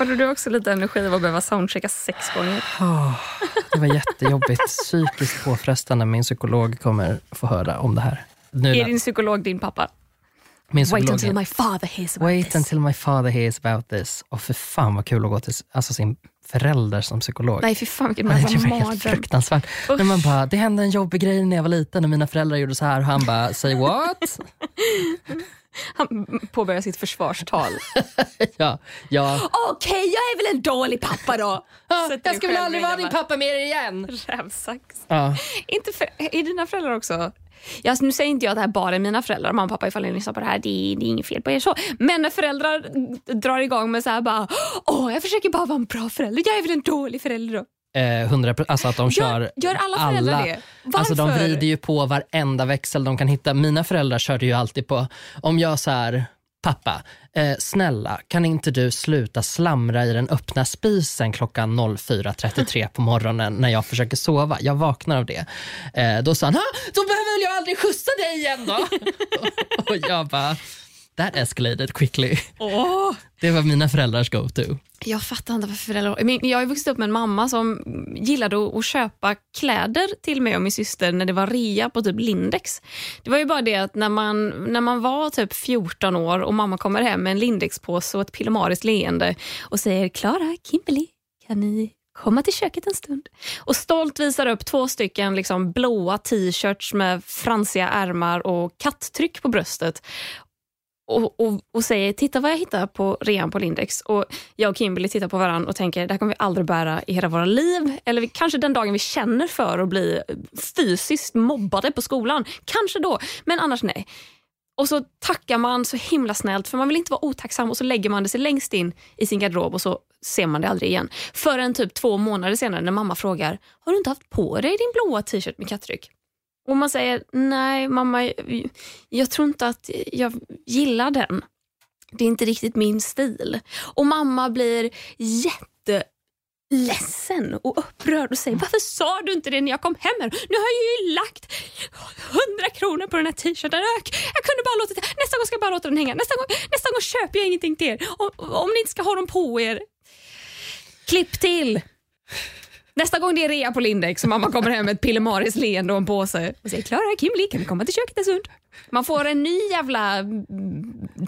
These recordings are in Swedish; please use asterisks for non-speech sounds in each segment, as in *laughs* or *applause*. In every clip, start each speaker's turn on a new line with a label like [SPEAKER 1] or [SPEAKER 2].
[SPEAKER 1] Tappade du också lite energi av att behöva soundchecka sex gånger?
[SPEAKER 2] Oh, det var jättejobbigt. *laughs* Psykiskt påfrestande. Min psykolog kommer få höra om det här.
[SPEAKER 1] Nu är din psykolog din pappa?
[SPEAKER 2] Min
[SPEAKER 1] Wait until my father hears about
[SPEAKER 2] Wait
[SPEAKER 1] this.
[SPEAKER 2] until my father hears about this. Och för fan vad kul att gå till alltså, sin förälder som psykolog.
[SPEAKER 1] Nej, för fan vilken
[SPEAKER 2] det
[SPEAKER 1] mardröm.
[SPEAKER 2] fruktansvärt. När man bara, det hände en jobbig grej när jag var liten och mina föräldrar gjorde så här och han bara, say what? *laughs* *laughs*
[SPEAKER 1] Han påbörjar sitt försvarstal. *laughs*
[SPEAKER 2] ja, ja.
[SPEAKER 1] Okej, okay, jag är väl en dålig pappa då.
[SPEAKER 2] jag ska väl aldrig vara din pappa mer igen.
[SPEAKER 1] Rävsax.
[SPEAKER 2] Ja.
[SPEAKER 1] Inte för, är dina föräldrar också Ja, nu säger inte jag att det här bara är mina föräldrar, mamma och pappa ifall ni lyssnar på det här, det är, det är inget fel på er så. Men när föräldrar drar igång med så här bara, åh jag försöker bara vara en bra förälder, jag är väl en dålig förälder då?
[SPEAKER 2] Eh, 100 alltså att de kör
[SPEAKER 1] gör, gör alla föräldrar alla, det?
[SPEAKER 2] Varför? Alltså de vrider ju på varenda växel de kan hitta. Mina föräldrar körde ju alltid på, om jag så här, pappa, eh, snälla kan inte du sluta slamra i den öppna spisen klockan 04.33 på morgonen när jag försöker sova. Jag vaknar av det. Eh, då sa han, då behöver väl jag aldrig skjutsa dig igen då? *laughs* och jag bara, that escalated quickly.
[SPEAKER 1] Oh.
[SPEAKER 2] Det var mina föräldrars go-to.
[SPEAKER 1] Jag fattar inte varför föräldrar... Jag har vuxit upp med en mamma som gillade att köpa kläder till mig och min syster när det var rea på typ Lindex. Det var ju bara det att när man, när man var typ 14 år och mamma kommer hem med en Lindex-påse och ett pillemariskt leende och säger Klara, Kimberly, kan ni komma till köket en stund. Och stolt visar upp två stycken liksom blåa t-shirts med fransiga ärmar och katttryck på bröstet och, och, och, säger titta vad jag hittar på rean på Lindex. Och jag och Kimberly tittar på varandra och tänker det här kommer vi aldrig bära i hela våra liv. Eller kanske den dagen vi känner för att bli fysiskt mobbade på skolan. Kanske då, men annars nej. Och så tackar man så himla snällt för man vill inte vara otacksam och så lägger man det sig längst in i sin garderob och så ser man det aldrig igen. Förrän typ två månader senare när mamma frågar har du inte haft på dig din blåa t-shirt med kattryck? Och man säger nej mamma, jag tror inte att jag gillar den. Det är inte riktigt min stil. Och mamma blir jätteledsen och upprörd och säger varför sa du inte det när jag kom hem här? Nu har jag ju lagt hundra kronor på den här t-shirten. Jag, jag kunde bara låta Nästa gång ska jag bara låta den hänga. Nästa gång, nästa gång köper jag ingenting till er. Om, om ni inte ska ha dem på er. Klipp till. Nästa gång det är rea på Lindex och mamma kommer hem med ett pillemariskt leende och en påse och säger Klara, Kimli, kan vi komma till köket en stund? Man får en ny jävla mm,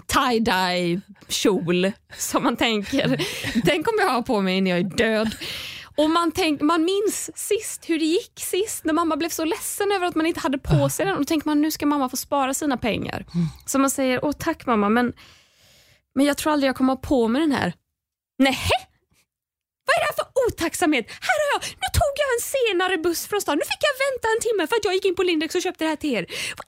[SPEAKER 1] tie-dye kjol som man tänker, den kommer jag ha på mig när jag är död. Och man, tänk, man minns sist hur det gick sist när mamma blev så ledsen över att man inte hade på sig den. Och då tänker man nu ska mamma få spara sina pengar. Så man säger, åh tack mamma men, men jag tror aldrig jag kommer ha på mig den här. Nej, vad är det här för otacksamhet? Här har jag, nu tog jag en senare buss från stan. Nu fick jag vänta en timme för att jag gick in på Lindex och köpte det här till er.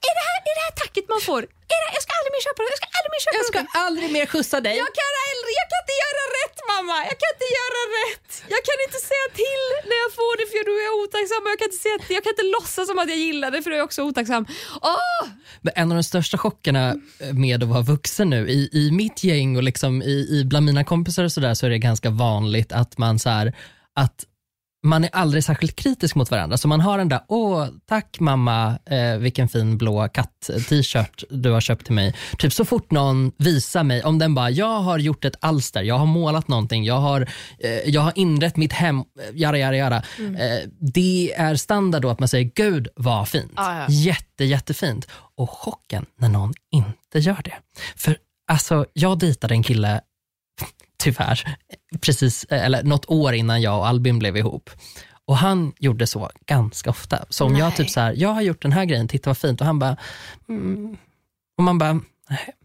[SPEAKER 1] Är det här, är det här tacket man får? Är det, jag ska aldrig mer köpa det. Jag ska aldrig mer köpa
[SPEAKER 2] Jag ska aldrig mer skjutsa dig.
[SPEAKER 1] Jag kan, aldrig, jag kan inte göra rätt mamma. Jag kan inte göra rätt. Jag kan inte säga till när jag får det för då är otacksam. Jag kan inte, säga, jag kan inte låtsas som att jag gillar det för då är också otacksam. Oh!
[SPEAKER 2] Men en av de största chockerna med att vara vuxen nu, i, i mitt gäng och liksom i, i bland mina kompisar och så där så är det ganska vanligt att man så här, att man är aldrig särskilt kritisk mot varandra. Så man har den där, åh tack mamma, eh, vilken fin blå katt-t-shirt du har köpt till mig. Typ så fort någon visar mig, om den bara, jag har gjort ett alster, jag har målat någonting, jag har, eh, jag har inrett mitt hem, jara jara jara. Mm. Eh, det är standard då att man säger, gud vad fint. Ah, ja. Jätte jättefint. Och chocken när någon inte gör det. För alltså, jag dejtade en kille tyvärr, precis, eller något år innan jag och Albin blev ihop. Och han gjorde så ganska ofta. Så om Nej. jag typ så här, jag har gjort den här grejen, titta vad fint. Och han bara, mm. och man bara, nej.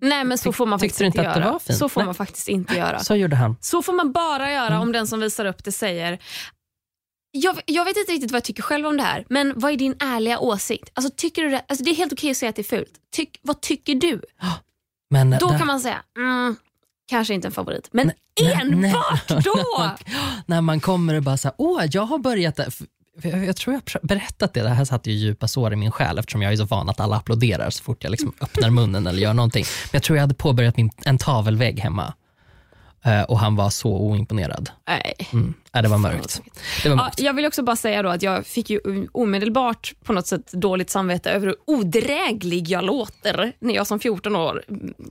[SPEAKER 1] Nej men så får man faktiskt inte,
[SPEAKER 2] inte göra.
[SPEAKER 1] Så får Nej. man faktiskt inte göra.
[SPEAKER 2] Så gjorde han.
[SPEAKER 1] Så får man bara göra mm. om den som visar upp det säger jag, jag, vet inte riktigt vad jag tycker själv om det här, men vad är din ärliga åsikt? Alltså, tycker du det, alltså, det är helt okej att säga att det är fult. Tyck, vad tycker du? *gasps*
[SPEAKER 2] Men,
[SPEAKER 1] Då där... kan man säga, mm, kanske inte en favorit, men nej, enbart nej. *laughs* då! *laughs*
[SPEAKER 2] När man kommer och bara så åh jag har börjat jag, jag tror jag har berättat det, det här satte ju djupa sår i min själ eftersom jag är så van att alla applåderar så fort jag liksom öppnar munnen eller gör någonting. Men jag tror jag hade påbörjat min, en tavelvägg hemma. Eh, och han var så oimponerad.
[SPEAKER 1] Nej.
[SPEAKER 2] Mm. Ja, det var mörkt. Det var
[SPEAKER 1] Ja,
[SPEAKER 2] mörkt.
[SPEAKER 1] jag vill också bara säga då att jag fick ju omedelbart på något sätt dåligt samvete över hur odräglig jag låter när jag som 14 år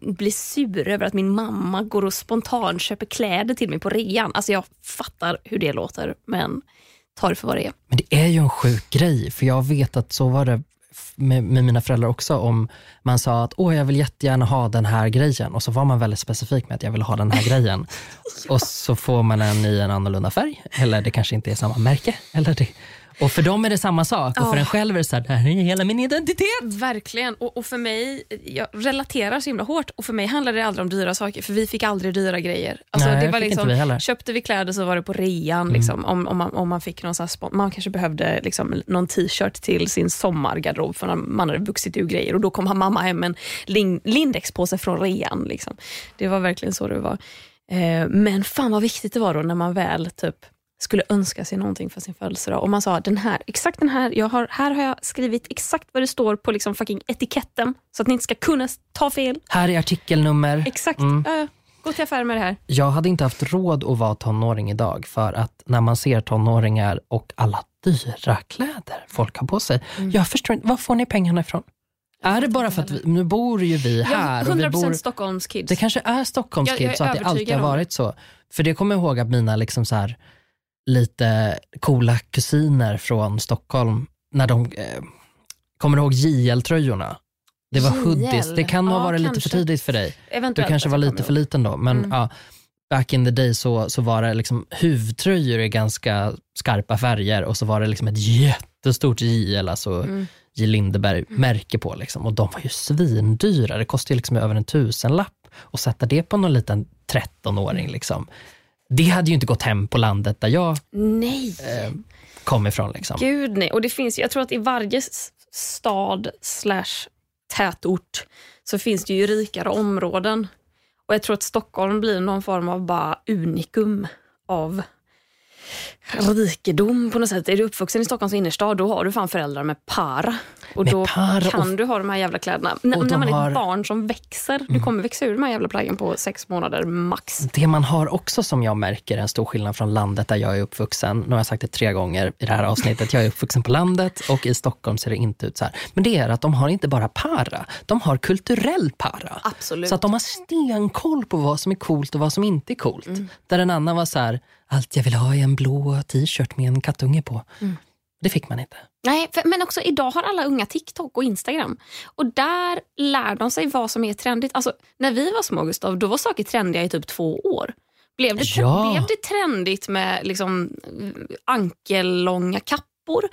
[SPEAKER 1] blir sur över att min mamma går och spontant köper kläder till mig på rean. Alltså jag fattar hur det låter, men ta det för vad det är.
[SPEAKER 2] Men det är ju en sjuk grej, för jag vet att så var det med, med mina föräldrar också. Om man sa att Åh, jag vill jättegärna ha den här grejen och så var man väldigt specifik med att jag vill ha den här grejen. *laughs* Och så får man den i en annorlunda färg, eller det kanske inte är samma märke. Eller det. Och för dem är det samma sak och för en själv är det så här, det här är hela min identitet.
[SPEAKER 1] Verkligen. Och, och för mig, jag relaterar så himla hårt och för mig handlar det aldrig om dyra saker för vi fick aldrig dyra grejer. Alltså,
[SPEAKER 2] Nej,
[SPEAKER 1] det var liksom,
[SPEAKER 2] vi
[SPEAKER 1] köpte vi kläder så var det på rean. Liksom, om, om, man, om man fick någon här spon- man kanske behövde liksom, någon t-shirt till sin sommargarderob för man hade vuxit ur grejer och då kom mamma hem med en lin, Lindex-påse från rean. Liksom. Det var verkligen så det var. Eh, men fan vad viktigt det var då när man väl typ skulle önska sig någonting för sin födelsedag och man sa den här, exakt den här, jag har, här har jag skrivit exakt vad det står på liksom fucking etiketten så att ni inte ska kunna ta fel.
[SPEAKER 2] Här är artikelnummer.
[SPEAKER 1] Exakt,
[SPEAKER 2] Mm.
[SPEAKER 1] ja. gå till affären med det här.
[SPEAKER 2] Jag hade inte haft råd att vara tonåring idag för att när man ser tonåringar och alla dyra kläder folk har på sig.
[SPEAKER 1] Mm.
[SPEAKER 2] Jag förstår inte, var får ni pengarna ifrån? Är det bara för att vi, nu bor ju vi här
[SPEAKER 1] Ja,
[SPEAKER 2] och vi
[SPEAKER 1] 100%
[SPEAKER 2] bor,
[SPEAKER 1] Stockholms kids.
[SPEAKER 2] det kanske är Stockholms
[SPEAKER 1] Jag- jag
[SPEAKER 2] kids
[SPEAKER 1] är
[SPEAKER 2] så att det alltid har varit så. För det kommer jag ihåg att mina liksom så här, lite coola kusiner från Stockholm, när de, eh, kommer du ihåg JL-tröjorna? Det var
[SPEAKER 1] JL?
[SPEAKER 2] hoodies, det kan ha
[SPEAKER 1] Ja,
[SPEAKER 2] varit lite
[SPEAKER 1] kanske.
[SPEAKER 2] för tidigt för dig. Du
[SPEAKER 1] Eventuellt
[SPEAKER 2] kanske
[SPEAKER 1] att
[SPEAKER 2] var lite för liten då, men
[SPEAKER 1] Mm.
[SPEAKER 2] ja, back in the day så, så var det liksom huvtröjor i ganska skarpa färger och så var det liksom ett jättestort JL, alltså
[SPEAKER 1] Mm.
[SPEAKER 2] J Lindeberg märke på. Liksom. Och de var ju svindyra, det kostade liksom över en tusenlapp att sätta det på någon liten 13-åring. Liksom. Det hade ju inte gått hem på landet där jag
[SPEAKER 1] Nej,
[SPEAKER 2] eh, kom ifrån. Liksom.
[SPEAKER 1] gud nej. Och det finns, jag tror att i varje stad slash tätort så finns det ju rikare områden. Och jag tror att Stockholm blir någon form av bara unikum av rikedom på något sätt. Är du uppvuxen i Stockholms innerstad då har du fan föräldrar med para. Och
[SPEAKER 2] Med
[SPEAKER 1] då
[SPEAKER 2] och-
[SPEAKER 1] kan du ha de här jävla kläderna. N-
[SPEAKER 2] Och
[SPEAKER 1] när man är
[SPEAKER 2] har- Mm.
[SPEAKER 1] ett barn som växer, du kommer växa ur de här jävla plaggen på sex månader max.
[SPEAKER 2] Det man har också som jag märker är en stor skillnad från landet där jag är uppvuxen. Nu har jag sagt det tre gånger i det här avsnittet. Jag är uppvuxen på landet och i Stockholm ser det inte ut så här. Men det är att de har inte bara para, de har kulturell para.
[SPEAKER 1] Absolut.
[SPEAKER 2] Så att de har stenkoll på vad som är coolt och vad som inte är coolt. Där en annan var så här, allt jag vill ha är en blå t-shirt med en kattunge på. Det fick man inte.
[SPEAKER 1] Nej, för, men också idag har alla unga TikTok och Instagram. Och där lär de sig vad som är trendigt. Alltså, när vi var små, Gustav, då var saker trendiga i typ två år. Blev det,
[SPEAKER 2] Ja.
[SPEAKER 1] blev det trendigt med liksom, ankellånga kappor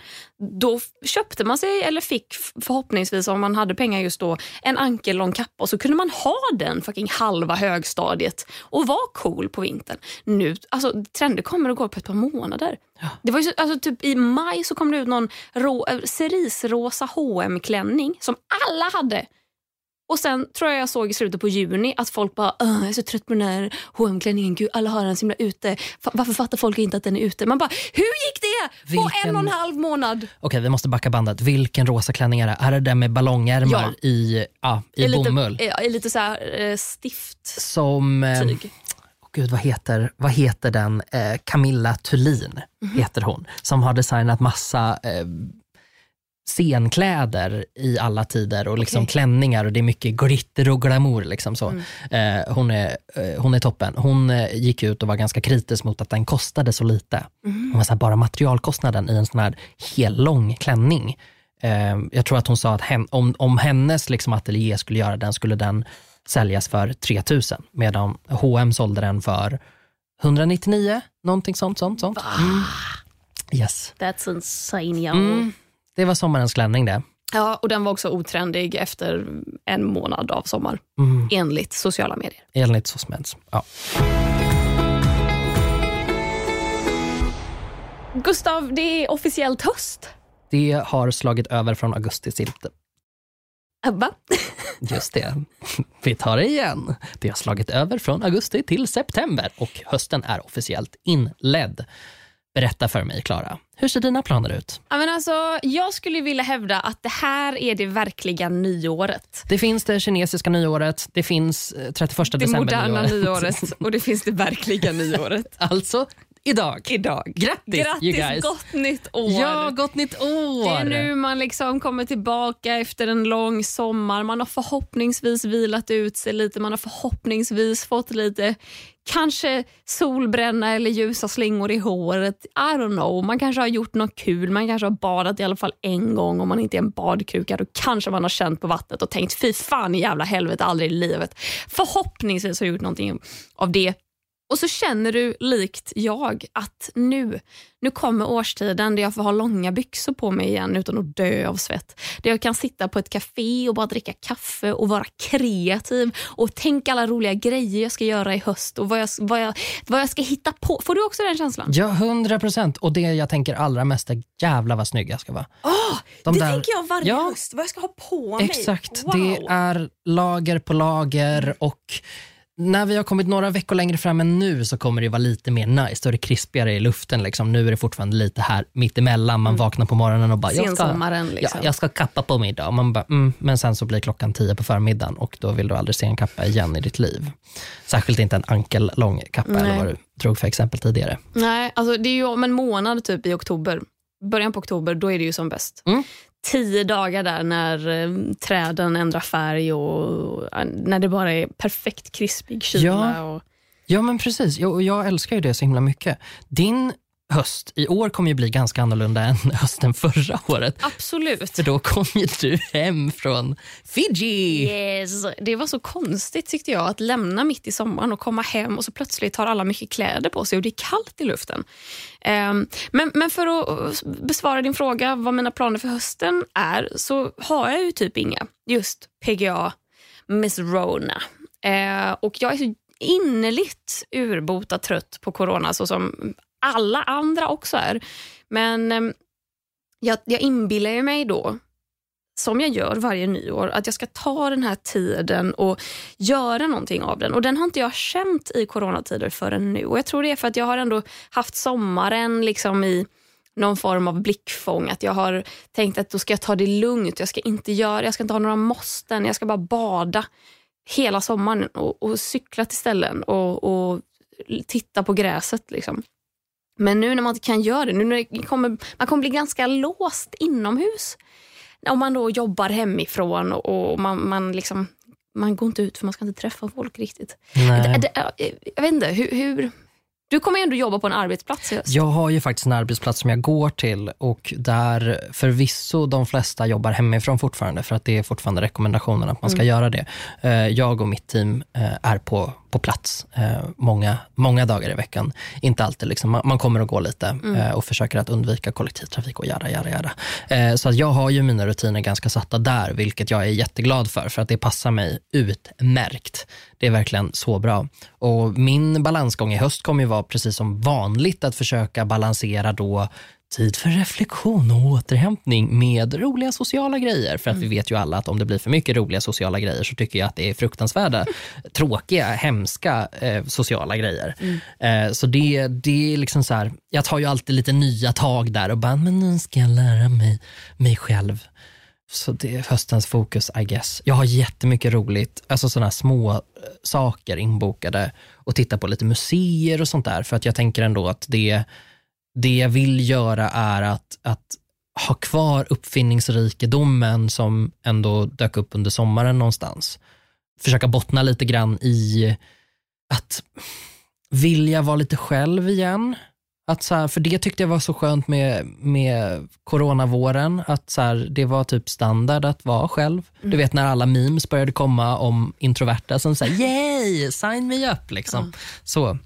[SPEAKER 1] då köpte man sig, eller fick förhoppningsvis om man hade pengar just då, en ankellång kappa och så kunde man ha den fucking halva högstadiet och vara cool på vintern. Nu, alltså trender kommer och går på ett par månader. Det var ju så, alltså, typ I maj så kom det ut någon rå, eh, cerisrosa hm klänning som alla hade. Och sen tror jag jag såg i slutet på juni att folk bara "Åh, jag är så trött på den här hm klänningen Gud, alla har den så himla ute. Fa- Varför fattar folk inte att den är ute? Man bara, hur gick det på
[SPEAKER 2] Vilken-
[SPEAKER 1] en och en halv månad?
[SPEAKER 2] Okej, vi måste backa bandet. Vilken rosa klänning är det? Är det den med ballongärmar
[SPEAKER 1] Ja.
[SPEAKER 2] i, ja, i
[SPEAKER 1] Är
[SPEAKER 2] bomull?
[SPEAKER 1] Lite, är lite så här, eh, stift.
[SPEAKER 2] Som... Eh,
[SPEAKER 1] Tyg.
[SPEAKER 2] Åh Gud, vad heter, vad heter den? Eh, Camilla Thulin heter hon. Som har designat massa eh, scenkläder i alla tider och liksom
[SPEAKER 1] Okej.
[SPEAKER 2] klänningar och det är mycket glitter och glamour. Liksom så. Eh, hon, är, eh, hon är toppen. Hon eh, gick ut och var ganska kritisk mot att den kostade så lite. Hon var så här, bara materialkostnaden i en sån här hel lång klänning. Eh, jag tror att hon sa att hen, om, om hennes liksom, ateljé skulle göra den skulle den säljas för 3000 medan H&M sålde den för 199, någonting sånt. sånt, sånt. Mm. Yes.
[SPEAKER 1] That's insane. Ja.
[SPEAKER 2] Mm. Det var sommarens klänning det.
[SPEAKER 1] Ja, och den var också otrendig efter en månad av sommar.
[SPEAKER 2] Mm.
[SPEAKER 1] Enligt sociala medier.
[SPEAKER 2] Enligt SOSMEDS. Ja.
[SPEAKER 1] Gustav, det är officiellt höst.
[SPEAKER 2] Det har slagit över från augusti till
[SPEAKER 1] Va? *laughs*
[SPEAKER 2] Just det. Vi tar det igen. Det har slagit över från augusti till september och hösten är officiellt inledd. Berätta för mig, Klara. Hur ser dina planer ut?
[SPEAKER 1] Ja, men alltså, jag skulle vilja hävda att det här är det verkliga nyåret.
[SPEAKER 2] Det finns det kinesiska nyåret, det finns eh, 31
[SPEAKER 1] Det
[SPEAKER 2] december
[SPEAKER 1] moderna nyåret och det finns det verkliga *laughs* nyåret.
[SPEAKER 2] Alltså idag.
[SPEAKER 1] Idag.
[SPEAKER 2] Grattis.
[SPEAKER 1] Grattis, gott nytt år!
[SPEAKER 2] Ja, gott nytt år!
[SPEAKER 1] Det är nu man liksom kommer tillbaka efter en lång sommar. Man har förhoppningsvis vilat ut sig lite. Man har förhoppningsvis fått lite kanske solbränna eller ljusa slingor i håret. I don't know. Man kanske har gjort något kul. Man kanske har badat i alla fall en gång. Om man inte är en badkruka då kanske man har känt på vattnet och tänkt fy fan i jävla helvete aldrig i livet. Förhoppningsvis har jag gjort någonting av det och så känner du likt jag att nu, nu kommer årstiden där jag får ha långa byxor på mig igen utan att dö av svett. Där jag kan sitta på ett café och bara dricka kaffe och vara kreativ och tänka alla roliga grejer jag ska göra i höst och vad jag, vad jag, vad jag ska hitta på. Får du också den känslan?
[SPEAKER 2] Ja, hundra procent. Och det jag tänker allra mest är jävla vad snygg jag ska vara.
[SPEAKER 1] Oh,
[SPEAKER 2] De
[SPEAKER 1] det
[SPEAKER 2] där-
[SPEAKER 1] tänker jag varje
[SPEAKER 2] Ja.
[SPEAKER 1] höst, vad jag ska ha på mig.
[SPEAKER 2] Exakt.
[SPEAKER 1] Wow.
[SPEAKER 2] Det är lager på lager och när vi har kommit några veckor längre fram än nu så kommer det vara lite mer nice. Då är det krispigare i luften. Liksom. Nu är det fortfarande lite här mittemellan. Man vaknar på morgonen och bara, jag ska,
[SPEAKER 1] liksom.
[SPEAKER 2] jag ska kappa på mig idag. Man bara, mm. Men sen så blir klockan tio på förmiddagen och då vill du aldrig se en kappa igen i ditt liv. Särskilt inte en ankellång kappa
[SPEAKER 1] Nej.
[SPEAKER 2] eller vad du drog för exempel tidigare.
[SPEAKER 1] Nej, alltså det är ju om en månad typ i oktober. Början på oktober, då är det ju som bäst.
[SPEAKER 2] Mm.
[SPEAKER 1] Tio dagar där när eh, träden ändrar färg och eh, när det bara är perfekt krispig kyla.
[SPEAKER 2] Ja.
[SPEAKER 1] Och,
[SPEAKER 2] Ja men precis, jag, och jag älskar ju det så himla mycket. Din höst i år kommer ju bli ganska annorlunda än *laughs* hösten förra året.
[SPEAKER 1] absolut.
[SPEAKER 2] För då kom ju du hem från Fiji.
[SPEAKER 1] Yes. Det var så konstigt tyckte jag att lämna mitt i sommaren och komma hem och så plötsligt har alla mycket kläder på sig och det är kallt i luften. Ehm, men, men för att besvara din fråga vad mina planer för hösten är så har jag ju typ inga. Just PGA, Miss Rona. Eh, och jag är så innerligt urbota trött på corona så som alla andra också är. Men ehm, jag, jag inbillar ju mig då som jag gör varje nyår, att jag ska ta den här tiden och göra någonting av den. Och Den har inte jag känt i coronatider förrän nu. Och Jag tror det är för att jag har ändå haft sommaren liksom i någon form av blickfång. Att jag har tänkt att då ska jag ta det lugnt. Jag ska inte göra, jag ska inte ha några måsten. Jag ska bara bada hela sommaren och, och cykla till ställen och, och titta på gräset. Liksom. Men nu när man inte kan göra det, nu när det kommer, man kommer bli ganska låst inomhus om man då jobbar hemifrån och, och man, man, liksom, man går inte ut för man ska inte träffa folk riktigt. Det, det, jag vet inte, hur, hur... Du kommer ändå jobba på en arbetsplats höst.
[SPEAKER 2] Jag har ju faktiskt en arbetsplats som jag går till och där förvisso de flesta jobbar hemifrån fortfarande för att det är fortfarande rekommendationen att man ska göra det. Eh, Jag och mitt team eh, är på, på plats eh, många, många dagar i veckan. Inte alltid, liksom. man, man kommer och går lite eh, och försöker att undvika kollektivtrafik och jada, jada, jada. Eh, Så att jag har ju mina rutiner ganska satta där, vilket jag är jätteglad för, för att det passar mig utmärkt. Det är verkligen så bra. Och min balansgång i höst kommer ju vara precis som vanligt att försöka balansera då tid för reflektion och återhämtning med roliga sociala grejer. För att vi vet ju alla att om det blir för mycket roliga sociala grejer så tycker jag att det är fruktansvärda, *laughs* tråkiga, hemska eh, sociala grejer. Eh, så det, det är liksom så här, jag tar ju alltid lite nya tag där och bara, men nu ska jag lära mig mig själv. Så det är höstens fokus I guess. Jag har jättemycket roligt, alltså sådana små eh, saker inbokade och titta på lite museer och sånt där. För att jag tänker ändå att det, det jag vill göra är att, att ha kvar uppfinningsrikedomen som ändå dök upp under sommaren någonstans. Försöka bottna lite grann i att vilja vara lite själv igen. Att så här, för det tyckte jag var så skönt med, med coronavåren, att så här, det var typ standard att vara själv. Du vet när alla memes började komma om introverta som säger *laughs* yay, sign me up. Liksom. Så,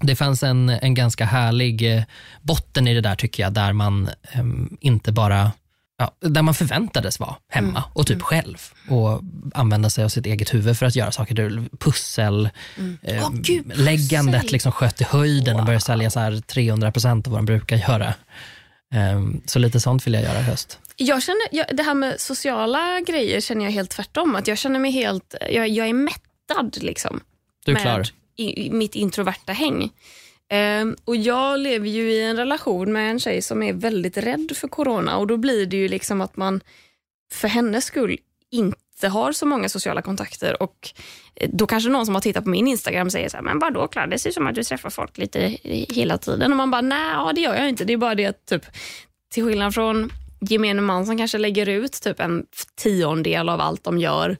[SPEAKER 2] det fanns en, en ganska härlig eh, botten i det där tycker jag, där man em, inte bara Ja, där man förväntades vara hemma och typ själv och använda sig av sitt eget huvud för att göra saker. Pussel, eh,
[SPEAKER 1] Åh, gud, pussel.
[SPEAKER 2] liksom sköt i höjden och började sälja så här 300% av vad de brukar göra. Ehm, så lite sånt vill jag göra i höst.
[SPEAKER 1] Jag känner, jag, det här med sociala grejer känner jag helt tvärtom. Att jag känner mig helt, jag, jag är mättad liksom.
[SPEAKER 2] Du är
[SPEAKER 1] med
[SPEAKER 2] klar?
[SPEAKER 1] I, i mitt introverta häng. Um, och Jag lever ju i en relation med en tjej som är väldigt rädd för corona och då blir det ju liksom att man för hennes skull inte har så många sociala kontakter och eh, då kanske någon som har tittat på min Instagram säger så här, men vadå Klara, det ser ut som att du träffar folk lite hela tiden. Och man bara, nej det gör jag inte. Det är bara det att typ, till skillnad från gemene man som kanske lägger ut typ en tiondel av allt de gör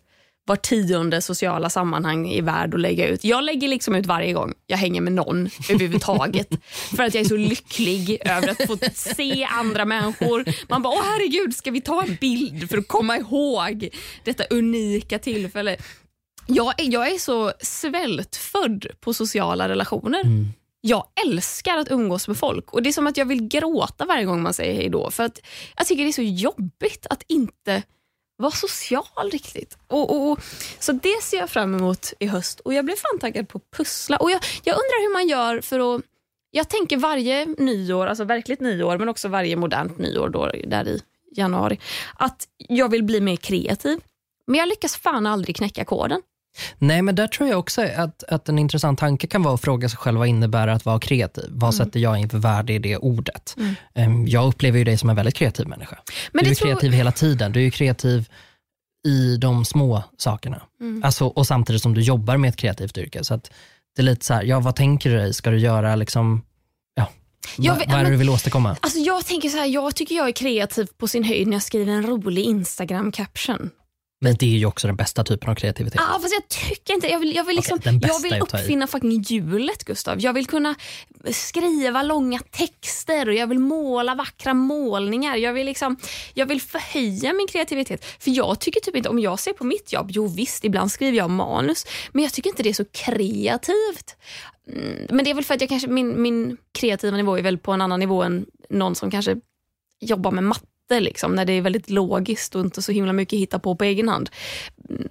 [SPEAKER 1] var tionde sociala sammanhang är värd att lägga ut. Jag lägger liksom ut varje gång jag hänger med någon överhuvudtaget. *laughs* för att jag är så lycklig över att få se andra människor. Man bara, åh herregud, ska vi ta en bild för att komma ihåg detta unika tillfälle? Jag är, jag är så svältfödd på sociala relationer. Mm. Jag älskar att umgås med folk och det är som att jag vill gråta varje gång man säger hej då. För att jag tycker det är så jobbigt att inte vara social riktigt. Och, och, och, så det ser jag fram emot i höst och jag blev fan taggad på att pussla. Och jag, jag undrar hur man gör för att... Jag tänker varje nyår, alltså verkligt nyår men också varje modernt nyår då, där i januari, att jag vill bli mer kreativ. Men jag lyckas fan aldrig knäcka koden.
[SPEAKER 2] Nej, men där tror jag också att, att en intressant tanke kan vara att fråga sig själv vad innebär att vara kreativ? Vad mm. sätter jag inför värde i det ordet? Mm. Ehm, jag upplever ju dig som en väldigt kreativ människa. Men du är tror... kreativ hela tiden. Du är kreativ i de små sakerna. Mm. Alltså, och samtidigt som du jobbar med ett kreativt yrke. Så att det är lite så här, ja, vad tänker du dig? Ska du göra liksom Ja. Jag, vad är det du vill åstadkomma?
[SPEAKER 1] Alltså jag tänker så här, jag tycker jag är kreativ på sin höjd när jag skriver en rolig Instagram-caption.
[SPEAKER 2] Men det är ju också den bästa typen av kreativitet.
[SPEAKER 1] Ah, fast jag tycker inte, jag vill, jag vill, liksom, okay, jag vill uppfinna fucking hjulet Gustav. Jag vill kunna skriva långa texter och jag vill måla vackra målningar. Jag vill, liksom, jag vill förhöja min kreativitet. För jag tycker typ inte, om jag ser på mitt jobb, jo visst ibland skriver jag manus, men jag tycker inte det är så kreativt. Mm, men det är väl för att jag kanske, min, min kreativa nivå är väl på en annan nivå än någon som kanske jobbar med matte liksom, när det är väldigt logiskt och inte så himla mycket hitta på på egen hand.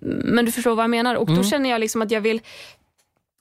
[SPEAKER 1] Men du förstår vad jag menar och mm. då känner jag liksom att jag vill,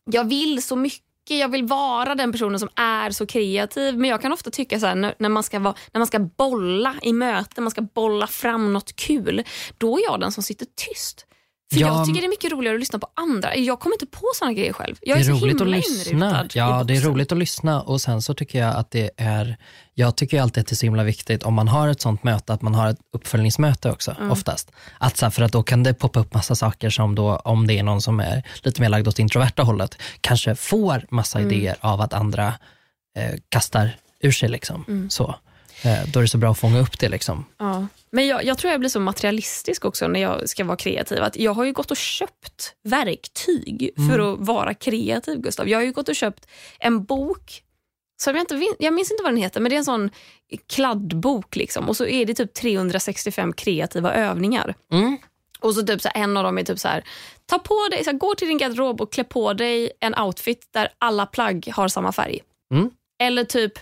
[SPEAKER 1] jag vill så mycket jag vill vara den personen som är så kreativ. Men jag kan ofta tycka så här, när, när, man ska vara, när man ska bolla i möten, man ska bolla fram något kul. Då är jag den som sitter tyst. För ja, Jag tycker det är mycket roligare att lyssna på andra. Jag kommer inte på såna grejer själv. Jag är, är så roligt himla att lyssna.
[SPEAKER 2] Ja, det är roligt att lyssna och sen så tycker jag att det är, jag tycker alltid att det är så himla viktigt om man har ett sånt möte, att man har ett uppföljningsmöte också mm. oftast. Att så här, för att då kan det poppa upp massa saker som då, om det är någon som är lite mer lagd åt introverta hållet, kanske får massa mm. idéer av att andra eh, kastar ur sig. Liksom. Mm. Så. Eh, då är det så bra att fånga upp det. Liksom.
[SPEAKER 1] Ja. Men jag, jag, tror jag blir så materialistisk också när jag ska vara kreativ. Att jag har ju gått och köpt verktyg mm. för att vara kreativ, Gustav. Jag har ju gått och köpt en bok som jag, inte, jag minns inte vad den heter, men det är en sån kladdbok. Liksom. Och så är det typ 365 kreativa övningar. Mm. Och så typ så en av dem är typ så här, ta på dig, så här, gå till din garderob och klä på dig en outfit där alla plagg har samma färg. Mm. Eller typ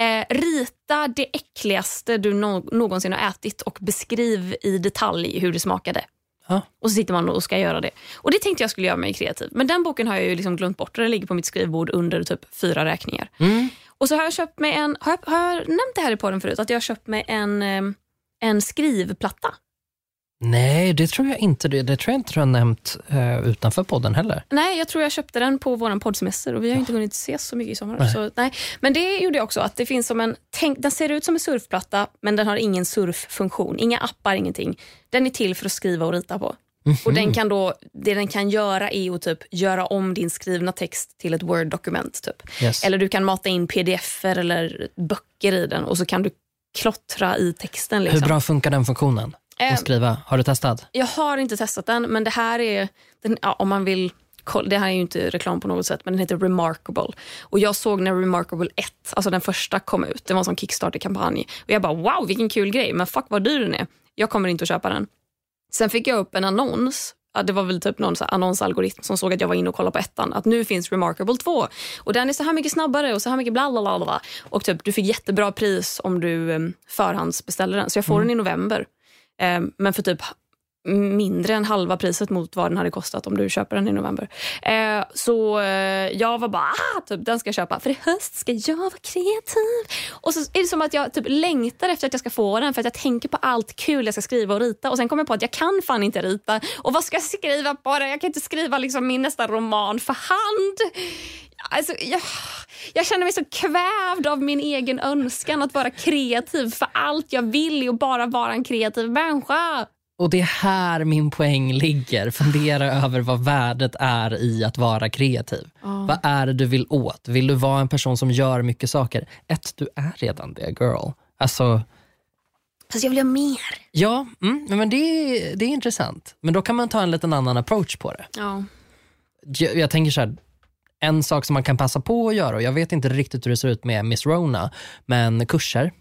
[SPEAKER 1] Eh, rita det äckligaste du no någonsin har ätit och beskriv i detalj hur det smakade. Ha. Och så sitter man och ska göra det. Och Det tänkte jag skulle göra mig kreativ. Men den boken har jag ju liksom glömt bort. Den ligger på mitt skrivbord under typ fyra räkningar. Mm. Och så har jag köpt mig en, har jag, har jag nämnt det här i podden förut? Att jag har köpt mig en, eh, en skrivplatta.
[SPEAKER 2] Nej, det tror jag inte. Det, det tror jag inte du har nämnt uh, utanför podden heller.
[SPEAKER 1] Nej, jag tror jag köpte den på vår poddsemester och vi har inte hunnit ses så mycket i sommar. Nej. Så, nej. Men det gjorde jag också. att det finns som en, tänk, Den ser ut som en surfplatta men den har ingen surffunktion. Inga appar, ingenting. Den är till för att skriva och rita på. Mm -hmm. Och den kan då, Det den kan göra är att typ göra om din skrivna text till ett Word-dokument. Typ. Yes. Eller du kan mata in pdf eller böcker i den och så kan du klottra i texten. Liksom.
[SPEAKER 2] Hur bra funkar den funktionen? Och eh, skriva? Har du testat?
[SPEAKER 1] Jag har inte testat den, men det här är, den, ja, om man vill det här är ju inte reklam på något sätt, men den heter Remarkable. Och Jag såg när Remarkable 1, alltså den första, kom ut. Det var en sån Kickstarter-kampanj. Och Jag bara wow, vilken kul grej, men fuck vad dyr den är. Jag kommer inte att köpa den. Sen fick jag upp en annons det var väl typ någon annonsalgoritm som såg att jag var inne och kollade på ettan. Att nu finns Remarkable 2 och den är så här mycket snabbare och så här mycket bla bla bla. Och typ, du fick jättebra pris om du um, förhandsbeställer den. Så jag får mm. den i november. Eh, men för typ mindre än halva priset mot vad den hade kostat om du köper den i november. Eh, så eh, jag var bara, ah, typ, den ska jag köpa för i höst ska jag vara kreativ. Och så är det som att jag typ längtar efter att jag ska få den för att jag tänker på allt kul jag ska skriva och rita och sen kommer jag på att jag kan fan inte rita. Och vad ska jag skriva på den? Jag kan inte skriva liksom min nästa roman för hand. Alltså, jag, jag känner mig så kvävd av min egen önskan att vara kreativ. För allt jag vill är att bara vara en kreativ människa.
[SPEAKER 2] Och det är här min poäng ligger. Fundera över vad värdet är i att vara kreativ. Vad är det du vill åt? Vill du vara en person som gör mycket saker? Ett, du är redan det girl. Alltså,
[SPEAKER 1] Fast jag vill ha mer.
[SPEAKER 2] ja, mm, men det, är- det är intressant. Men då kan man ta en liten annan approach på det.
[SPEAKER 1] Ja.
[SPEAKER 2] jag, jag tänker så här, en sak som man kan passa på att göra, och jag vet inte riktigt hur det ser ut med Miss Rona, men kurser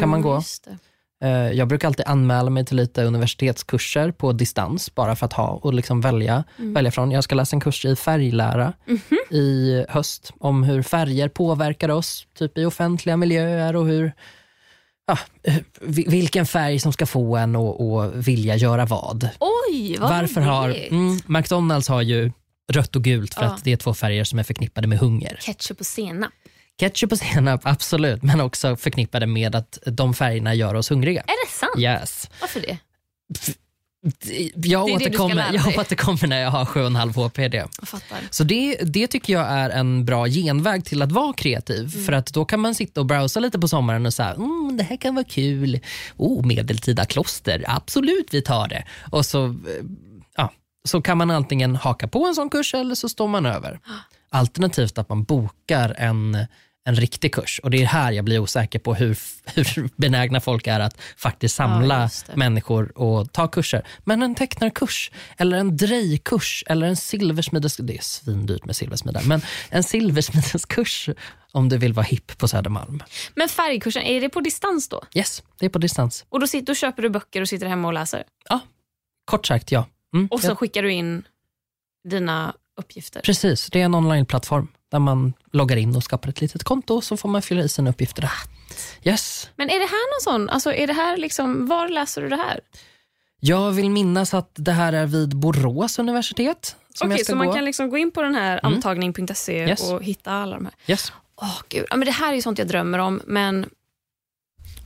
[SPEAKER 2] kan man
[SPEAKER 1] Mm,
[SPEAKER 2] gå.
[SPEAKER 1] just det.
[SPEAKER 2] Eh, Jag brukar alltid anmäla mig till lite universitetskurser på distans, bara för att ha och liksom välja,
[SPEAKER 1] Mm.
[SPEAKER 2] välja från. Jag ska läsa en kurs i färglära
[SPEAKER 1] Mhm.
[SPEAKER 2] i höst, om hur färger påverkar oss, typ i offentliga miljöer och hur Ja, eh, vi- vilken färg som ska få en att vilja göra vad.
[SPEAKER 1] Oj, vad
[SPEAKER 2] Varför har, mm, McDonalds har ju rött och gult för
[SPEAKER 1] Ja.
[SPEAKER 2] att det är två färger som är förknippade med hunger.
[SPEAKER 1] Ketchup och senap.
[SPEAKER 2] Ketchup och senap, *laughs* absolut, men också förknippade med att de färgerna gör oss hungriga.
[SPEAKER 1] Är det sant?
[SPEAKER 2] Yes.
[SPEAKER 1] Varför det?
[SPEAKER 2] Jag,
[SPEAKER 1] Det det
[SPEAKER 2] återkommer,
[SPEAKER 1] lära
[SPEAKER 2] jag återkommer när jag har 7,5 HPD. Så det, det tycker jag är en bra genväg till att vara kreativ.
[SPEAKER 1] Mm.
[SPEAKER 2] För att då kan man sitta och browsa lite på sommaren och säga mm, det här kan vara kul. Oh, medeltida kloster, absolut vi tar det. Och så, eh, så kan man antingen haka på en sån kurs eller så står man över. Alternativt att man bokar en, en riktig kurs. Och Det är här jag blir osäker på hur, hur benägna folk är att faktiskt
[SPEAKER 1] Ja,
[SPEAKER 2] samla
[SPEAKER 1] det.
[SPEAKER 2] människor och ta kurser. Men en tecknarkurs, eller en drejkurs, eller en silversmides... Det är svindyrt med silversmide, men en silversmideskurs om du vill vara hipp på Södermalm.
[SPEAKER 1] Men färgkursen, är det på distans då?
[SPEAKER 2] Yes, det är på distans.
[SPEAKER 1] Och då, sitter, då köper du böcker och sitter hemma och läser?
[SPEAKER 2] Ja, kort sagt ja. Mm,
[SPEAKER 1] Och så
[SPEAKER 2] ja.
[SPEAKER 1] skickar du in dina uppgifter?
[SPEAKER 2] Precis, det är en onlineplattform där man loggar in och skapar ett litet konto så får man fylla i sina uppgifter där. Yes.
[SPEAKER 1] Men är det här någon sån, alltså är det här liksom, var läser du det här?
[SPEAKER 2] Jag vill minnas att det här är vid Borås universitet.
[SPEAKER 1] Okej,
[SPEAKER 2] ska
[SPEAKER 1] så
[SPEAKER 2] gå.
[SPEAKER 1] man kan liksom gå in på den här antagning.se
[SPEAKER 2] Yes.
[SPEAKER 1] och hitta alla de här.
[SPEAKER 2] yes.
[SPEAKER 1] Åh gud, ja, men det här är ju sånt jag drömmer om men,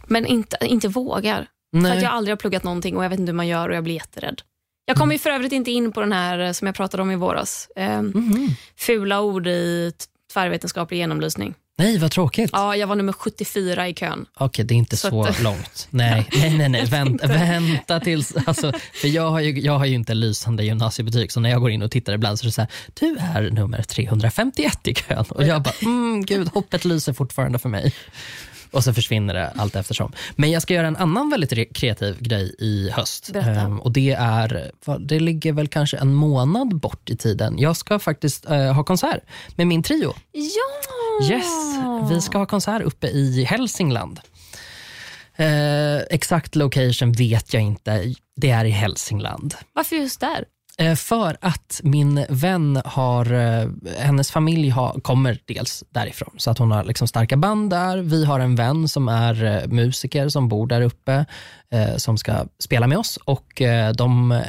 [SPEAKER 1] men inte, inte vågar. För
[SPEAKER 2] Nej.
[SPEAKER 1] att jag aldrig har pluggat någonting och jag vet inte hur man gör och jag blir jätterädd. Jag kommer ju för övrigt inte in på den här eh, som jag pratade om i våras. Eh,
[SPEAKER 2] Mhm.
[SPEAKER 1] Fula ord i tvärvetenskaplig genomlysning.
[SPEAKER 2] Nej, vad tråkigt.
[SPEAKER 1] Ja, jag var nummer 74 i kön.
[SPEAKER 2] Okej, det är inte
[SPEAKER 1] Så
[SPEAKER 2] så,
[SPEAKER 1] att-
[SPEAKER 2] långt. Nej, *laughs* nej, nej, nej. Vänt, vänta tills... Alltså, för jag har, ju, jag har ju inte lysande gymnasiebetyg, så när jag går in och tittar ibland så är det så här, du är nummer 351 i kön. Och jag bara, mm, gud, hoppet lyser fortfarande för mig. Och så försvinner det allt eftersom. Men jag ska göra en annan väldigt re- kreativ grej i höst. Ehm, och det är, det ligger väl kanske en månad bort i tiden. Jag ska faktiskt eh, ha konsert med min trio.
[SPEAKER 1] Ja!
[SPEAKER 2] Yes, vi ska ha konsert uppe i Hälsingland. Eh, exakt location vet jag inte. Det är i Hälsingland.
[SPEAKER 1] Varför just där?
[SPEAKER 2] Eh, för att min vän har, eh, hennes familj har, kommer dels därifrån, så att hon har liksom starka band där. Vi har en vän som är eh, musiker som bor där uppe, som ska spela med oss och de,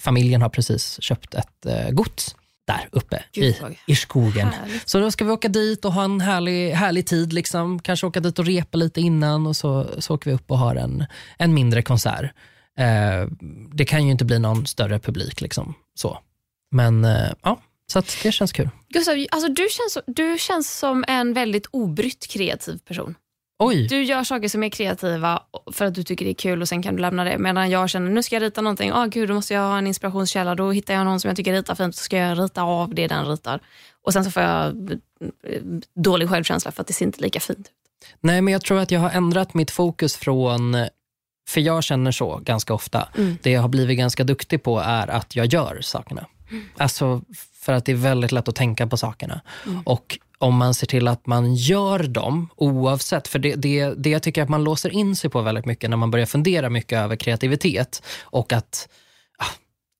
[SPEAKER 2] familjen har precis köpt ett gods där uppe i, i skogen.
[SPEAKER 1] härligt.
[SPEAKER 2] Så då ska vi åka dit och ha en härlig, härlig tid. Liksom. Kanske åka dit och repa lite innan och så, så åker vi upp och har en, en mindre konsert. Eh, det kan ju inte bli någon större publik. Liksom. Så. Men eh, ja, så det känns kul.
[SPEAKER 1] Gustav, alltså du, känns, du känns som en väldigt obrytt kreativ person.
[SPEAKER 2] Oj,
[SPEAKER 1] Du gör saker som är kreativa för att du tycker det är kul och sen kan du lämna det. Medan jag känner nu ska jag rita någonting. Ah, gud, då måste jag ha en inspirationskälla. Då hittar jag någon som jag tycker ritar fint så ska jag rita av det den ritar. Och sen så får jag eh, dålig självkänsla för att det ser inte lika fint ut.
[SPEAKER 2] nej men jag tror att jag har ändrat mitt fokus från för jag känner så ganska ofta.
[SPEAKER 1] Mm.
[SPEAKER 2] Det jag har blivit ganska duktig på är att jag gör sakerna. Alltså för att det är väldigt lätt att tänka på sakerna. Och om man ser till att man gör dem oavsett, för det, det, det jag tycker att man låser in sig på väldigt mycket när man börjar fundera mycket över kreativitet och att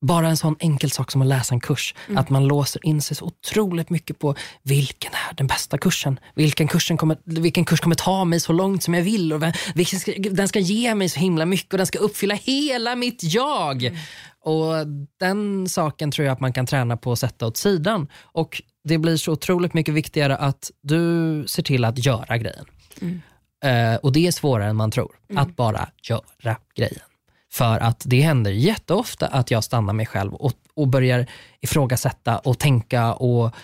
[SPEAKER 2] bara en sån enkel sak som att läsa en kurs, att man låser in sig så otroligt mycket på vilken är den bästa kursen? Vilken, kursen kommer, vilken kurs kommer ta mig så långt som jag vill? Och vilken ska, den ska ge mig så himla mycket och den ska uppfylla hela mitt jag. Och Den saken tror jag att man kan träna på att sätta åt sidan. Och Det blir så otroligt mycket viktigare att du ser till att göra grejen. Eh, och det är svårare än man tror, att bara göra grejen. För att det händer jätteofta att jag stannar mig själv och, och börjar ifrågasätta och tänka och,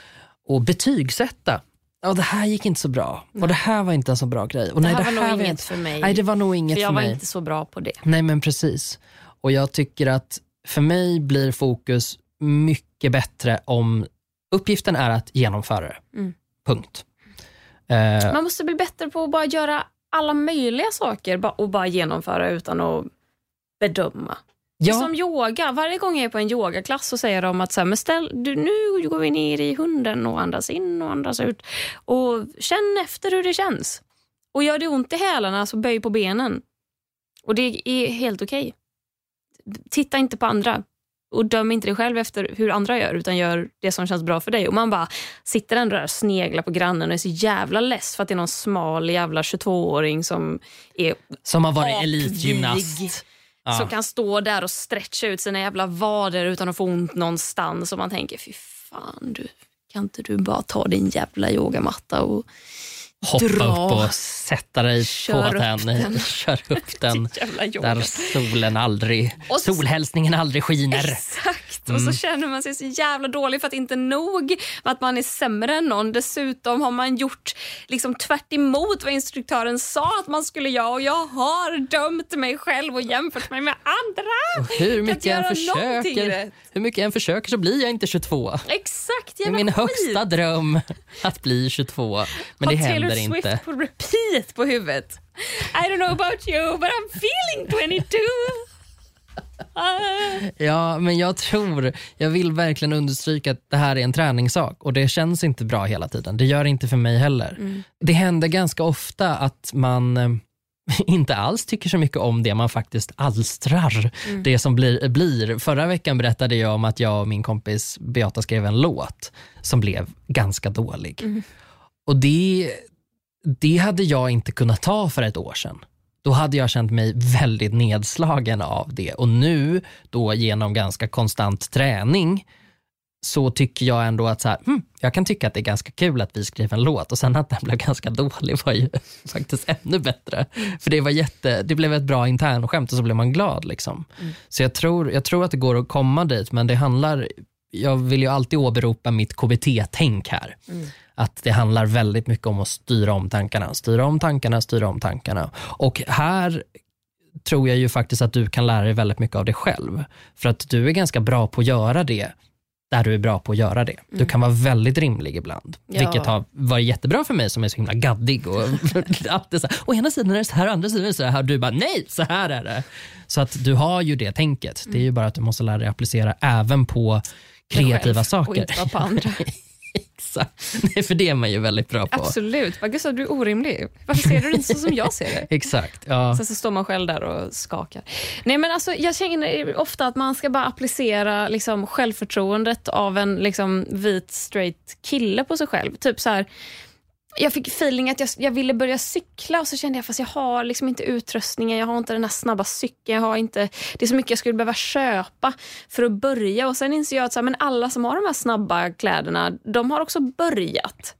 [SPEAKER 2] och betygsätta ja, det här gick inte så bra och det här var inte en så bra grej. Och
[SPEAKER 1] Det
[SPEAKER 2] nej,
[SPEAKER 1] här
[SPEAKER 2] det
[SPEAKER 1] var nog
[SPEAKER 2] var
[SPEAKER 1] inget för mig.
[SPEAKER 2] Nej, det var nog inget
[SPEAKER 1] för jag
[SPEAKER 2] för
[SPEAKER 1] var
[SPEAKER 2] mig.
[SPEAKER 1] inte så bra på det.
[SPEAKER 2] Nej men precis. Och jag tycker att för mig blir fokus mycket bättre om uppgiften är att genomföra det.
[SPEAKER 1] Mm.
[SPEAKER 2] Punkt. Eh,
[SPEAKER 1] Man måste bli bättre på att bara göra alla möjliga saker och bara genomföra utan att bedöma.
[SPEAKER 2] Ja,
[SPEAKER 1] Som yoga. Varje gång jag är på en yogaklass så säger de att så här, men ställ, du, nu går vi ner i hunden och andas in och andas ut. Och Känn efter hur det känns. Och Gör det ont i hälarna så böj på benen. Och Det är helt okej. Titta inte på andra och döm inte dig själv efter hur andra gör utan gör det som känns bra för dig. Och Man bara sitter ändå där och sneglar på grannen och är så jävla less för att det är någon smal jävla 22-åring som är
[SPEAKER 2] som har varit elitgymnast. Ja.
[SPEAKER 1] som kan stå där och stretcha ut sina jävla vader utan att få ont någonstans. Och man tänker, fy fan, du, kan inte du bara ta din jävla yogamatta och
[SPEAKER 2] Hoppa
[SPEAKER 1] dra.
[SPEAKER 2] upp och sätta dig
[SPEAKER 1] Kör
[SPEAKER 2] på den.
[SPEAKER 1] den. *laughs*
[SPEAKER 2] Kör upp *laughs* den. Där solen aldrig,
[SPEAKER 1] Och
[SPEAKER 2] solhälsningen aldrig skiner.
[SPEAKER 1] Exakt, och
[SPEAKER 2] Mm.
[SPEAKER 1] så känner man sig så jävla dålig för att inte nog att man är sämre än någon. Dessutom har man gjort liksom tvärt emot vad instruktören sa att man skulle göra och jag har dömt mig själv och jämfört mig med andra.
[SPEAKER 2] Hur
[SPEAKER 1] inte
[SPEAKER 2] mycket, jag försöker, hur mycket jag än försöker så blir jag inte 22.
[SPEAKER 1] Exakt,
[SPEAKER 2] Det är
[SPEAKER 1] jävla
[SPEAKER 2] min
[SPEAKER 1] skit.
[SPEAKER 2] högsta dröm att bli 22. Men det
[SPEAKER 1] har Taylor
[SPEAKER 2] händer
[SPEAKER 1] Swift
[SPEAKER 2] inte.
[SPEAKER 1] på repeat på huvudet. I don't know about you but I'm feeling 22. *laughs*
[SPEAKER 2] Ja, men jag tror, jag vill verkligen understryka att det här är en träningssak och det känns inte bra hela tiden. Det gör det inte för mig heller.
[SPEAKER 1] Mm.
[SPEAKER 2] Det händer ganska ofta att man eh, *laughs* inte alls tycker så mycket om det man faktiskt alstrar.
[SPEAKER 1] Mm.
[SPEAKER 2] Det som blir, blir. Förra veckan berättade jag om att jag och min kompis Beata skrev en låt som blev ganska dålig.
[SPEAKER 1] Mm.
[SPEAKER 2] Och det, det hade jag inte kunnat ta för ett år sedan. Då hade jag känt mig väldigt nedslagen av det. Och nu, då genom ganska konstant träning, så tycker jag ändå att så här, hmm, jag kan tycka att det är ganska kul att vi skrev en låt och sen att den blev ganska dålig var ju *laughs* faktiskt ännu bättre. För det var jätte, det blev ett bra internskämt och så blev man glad. Liksom. Så jag tror, jag tror att det går att komma dit, men det handlar, jag vill ju alltid åberopa mitt KBT-tänk här. Att det handlar väldigt mycket om att styra om tankarna, styra om tankarna, styra om tankarna. Och här tror jag ju faktiskt att du kan lära dig väldigt mycket av dig själv. För att du är ganska bra på att göra det där du är bra på att göra det. Du kan vara väldigt rimlig ibland,
[SPEAKER 1] Ja.
[SPEAKER 2] vilket har varit jättebra för mig som är så himla gaddig. Och *laughs* alltid så här, Å ena sidan är det så här, å andra sidan är det så här. Du bara, nej, så här är det. Så att du har ju det tänket. Det är ju bara att du måste lära dig applicera även på kreativa
[SPEAKER 1] Själv Och
[SPEAKER 2] saker.
[SPEAKER 1] inte bara på andra. *laughs*
[SPEAKER 2] Exakt. Nej, för det är man ju väldigt bra på.
[SPEAKER 1] Absolut. Bara, Gustav, du är orimlig. Varför ser du det inte så som jag ser det? *laughs*
[SPEAKER 2] Exakt. Ja.
[SPEAKER 1] Sen så står man själv där och skakar. Nej, men alltså, jag känner ofta att man ska bara applicera liksom, självförtroendet av en liksom, vit straight kille på sig själv. Typ så här, jag fick feeling att jag, jag ville börja cykla och så kände jag fast jag har liksom inte utrustningen, jag har inte den här snabba cykeln, jag har inte, det är så mycket jag skulle behöva köpa för att börja. Och Sen inser jag att så här, men alla som har de här snabba kläderna, de har också börjat.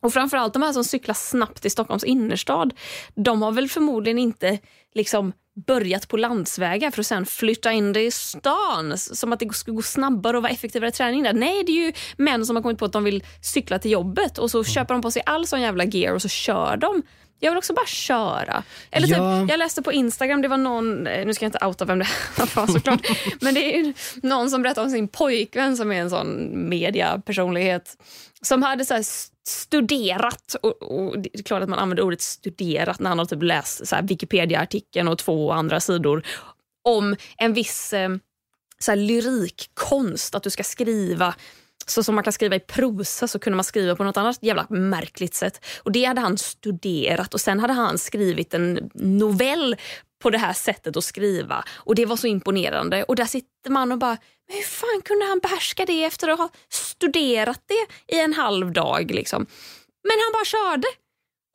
[SPEAKER 1] Och framförallt de här som cyklar snabbt i Stockholms innerstad, de har väl förmodligen inte liksom börjat på landsvägar för att sen flytta in det i stan. Som att det skulle gå snabbare och vara effektivare träning där. Nej, det är ju män som har kommit på att de vill cykla till jobbet och så köper de på sig all sån jävla gear och så kör de. Jag vill också bara köra. Eller typ,
[SPEAKER 2] Ja.
[SPEAKER 1] Jag läste på Instagram, det var någon, eh, nu ska jag inte outa vem det *laughs* var såklart, *laughs* men det är ju någon som berättade om sin pojkvän som är en sån mediapersonlighet som hade så här studerat, och, och det är klart att man använder ordet studerat när han har typ läst så här Wikipedia-artikeln och två andra sidor om en viss eh, så här lyrikkonst, att du ska skriva så som man kan skriva i prosa så kunde man skriva på något annat jävla märkligt sätt. Och Det hade han studerat och sen hade han skrivit en novell på det här sättet att skriva. Och Det var så imponerande. Och där sitter man och bara, men hur fan kunde han behärska det efter att ha studerat det i en halv dag? Liksom? Men han bara körde.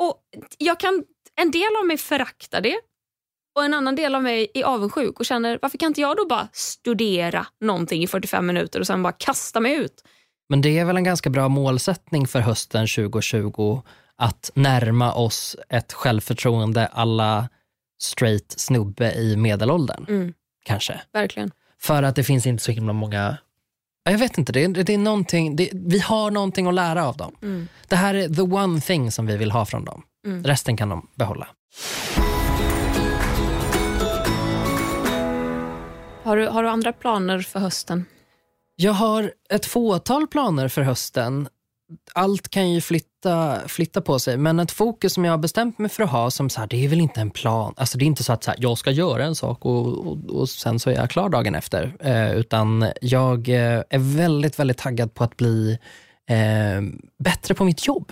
[SPEAKER 1] Och jag kan, En del av mig föraktar det och en annan del av mig är avundsjuk och känner varför kan inte jag då bara studera någonting i 45 minuter och sen bara kasta mig ut?
[SPEAKER 2] Men det är väl en ganska bra målsättning för hösten 2020 att närma oss ett självförtroende alla straight snubbe i medelåldern.
[SPEAKER 1] Mm.
[SPEAKER 2] Kanske.
[SPEAKER 1] Verkligen.
[SPEAKER 2] För att det finns inte så himla många Ja, Jag vet inte, det är, det är någonting, det, vi har någonting att lära av dem.
[SPEAKER 1] Mm.
[SPEAKER 2] Det här är the one thing som vi vill ha från dem. Resten kan de behålla.
[SPEAKER 1] Har du, har du andra planer för hösten?
[SPEAKER 2] Jag har ett fåtal planer för hösten. Allt kan ju flytta, flytta på sig, men ett fokus som jag har bestämt mig för att ha, som så här, det är väl inte en plan. Alltså det är inte så att så här, jag ska göra en sak och, och, och sen så är jag klar dagen efter. Eh, utan jag eh, är väldigt, väldigt taggad på att bli eh, bättre på mitt jobb.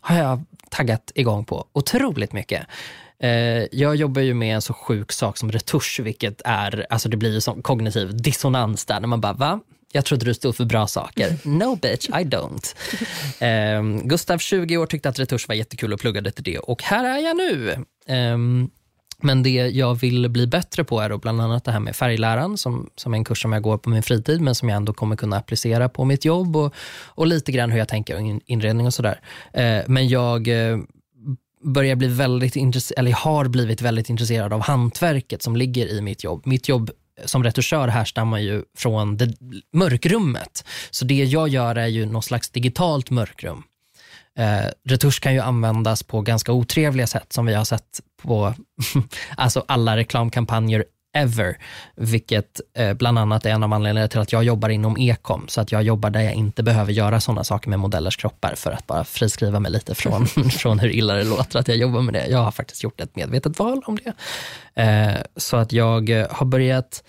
[SPEAKER 2] Har jag taggat igång på otroligt mycket. Eh, jag jobbar ju med en så sjuk sak som retusch, vilket är, alltså det blir ju som kognitiv dissonans där, när man bara, va? Jag trodde du stod för bra saker. *laughs* No bitch, I don't. Eh, Gustav, 20 år, tyckte att retusch var jättekul och pluggade till det och här är jag nu. Eh, men det jag vill bli bättre på är då bland annat det här med färgläran som, som är en kurs som jag går på min fritid men som jag ändå kommer kunna applicera på mitt jobb och, och lite grann hur jag tänker in, inredning och sådär. Eh, men jag eh, börjar bli väldigt intresserad, eller har blivit väldigt intresserad av hantverket som ligger i mitt jobb. Mitt jobb som retuschör härstammar ju från det, mörkrummet. Så det jag gör är ju något slags digitalt mörkrum. Eh, retusch kan ju användas på ganska otrevliga sätt som vi har sett på *laughs* alltså alla reklamkampanjer ever, vilket eh, bland annat är en av anledningarna till att jag jobbar inom ekom, så att jag jobbar där jag inte behöver göra sådana saker med modellers kroppar för att bara friskriva mig lite från, *laughs* *laughs* från hur illa det låter att jag jobbar med det. Jag har faktiskt gjort ett medvetet val om det. Eh, så att jag eh, har börjat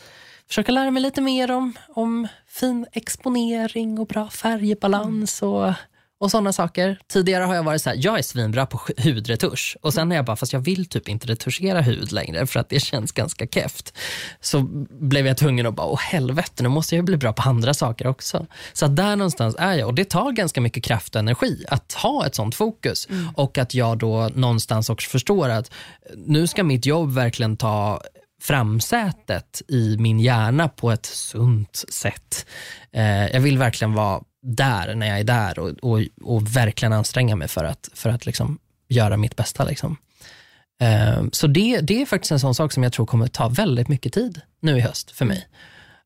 [SPEAKER 2] försöka lära mig lite mer om, om fin exponering och bra färgbalans och och sådana saker. Tidigare har jag varit så här, jag är svinbra på hudretusch och sen är jag bara, fast jag vill typ inte retuschera hud längre för att det känns ganska keft. Så blev jag tvungen att bara, åh helvete, nu måste jag bli bra på andra saker också. Så att där någonstans är jag och det tar ganska mycket kraft och energi att ha ett sånt fokus och att jag då någonstans också förstår att nu ska mitt jobb verkligen ta framsätet i min hjärna på ett sunt sätt. Eh, jag vill verkligen vara där när jag är där och, och, och verkligen anstränga mig för att, för att liksom göra mitt bästa. Liksom. Eh, så det, det är faktiskt en sån sak som jag tror kommer ta väldigt mycket tid nu i höst för mig.